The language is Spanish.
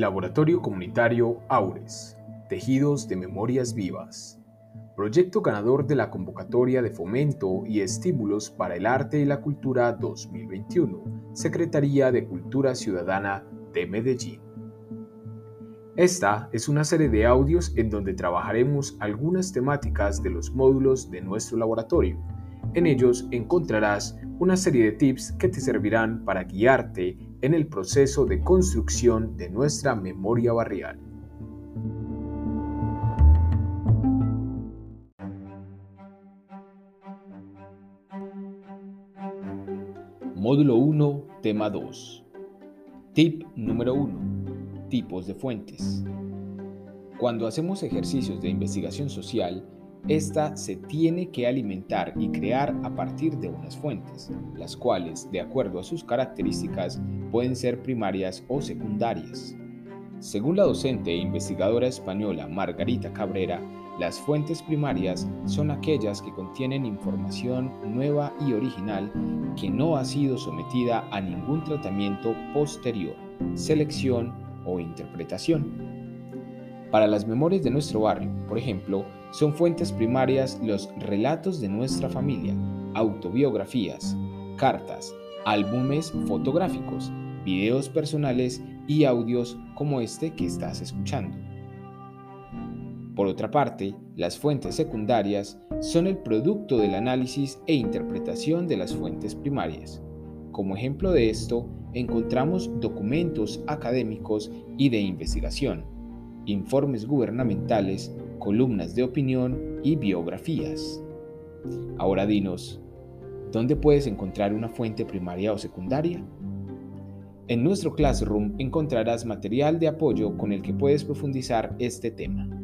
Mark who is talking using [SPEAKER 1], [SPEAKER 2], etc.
[SPEAKER 1] Laboratorio Comunitario Aures, Tejidos de Memorias Vivas. Proyecto ganador de la convocatoria de fomento y estímulos para el arte y la cultura 2021, Secretaría de Cultura Ciudadana de Medellín. Esta es una serie de audios en donde trabajaremos algunas temáticas de los módulos de nuestro laboratorio. En ellos encontrarás una serie de tips que te servirán para guiarte en el proceso de construcción de nuestra memoria barrial. Módulo 1, tema 2. Tip número 1. Tipos de fuentes. Cuando hacemos ejercicios de investigación social, esta se tiene que alimentar y crear a partir de unas fuentes, las cuales, de acuerdo a sus características, pueden ser primarias o secundarias. Según la docente e investigadora española Margarita Cabrera, las fuentes primarias son aquellas que contienen información nueva y original que no ha sido sometida a ningún tratamiento posterior, selección o interpretación. Para las memorias de nuestro barrio, por ejemplo, son fuentes primarias los relatos de nuestra familia, autobiografías, cartas, álbumes fotográficos, videos personales y audios como este que estás escuchando. Por otra parte, las fuentes secundarias son el producto del análisis e interpretación de las fuentes primarias. Como ejemplo de esto, encontramos documentos académicos y de investigación, informes gubernamentales, columnas de opinión y biografías. Ahora dinos, ¿dónde puedes encontrar una fuente primaria o secundaria? En nuestro Classroom encontrarás material de apoyo con el que puedes profundizar este tema.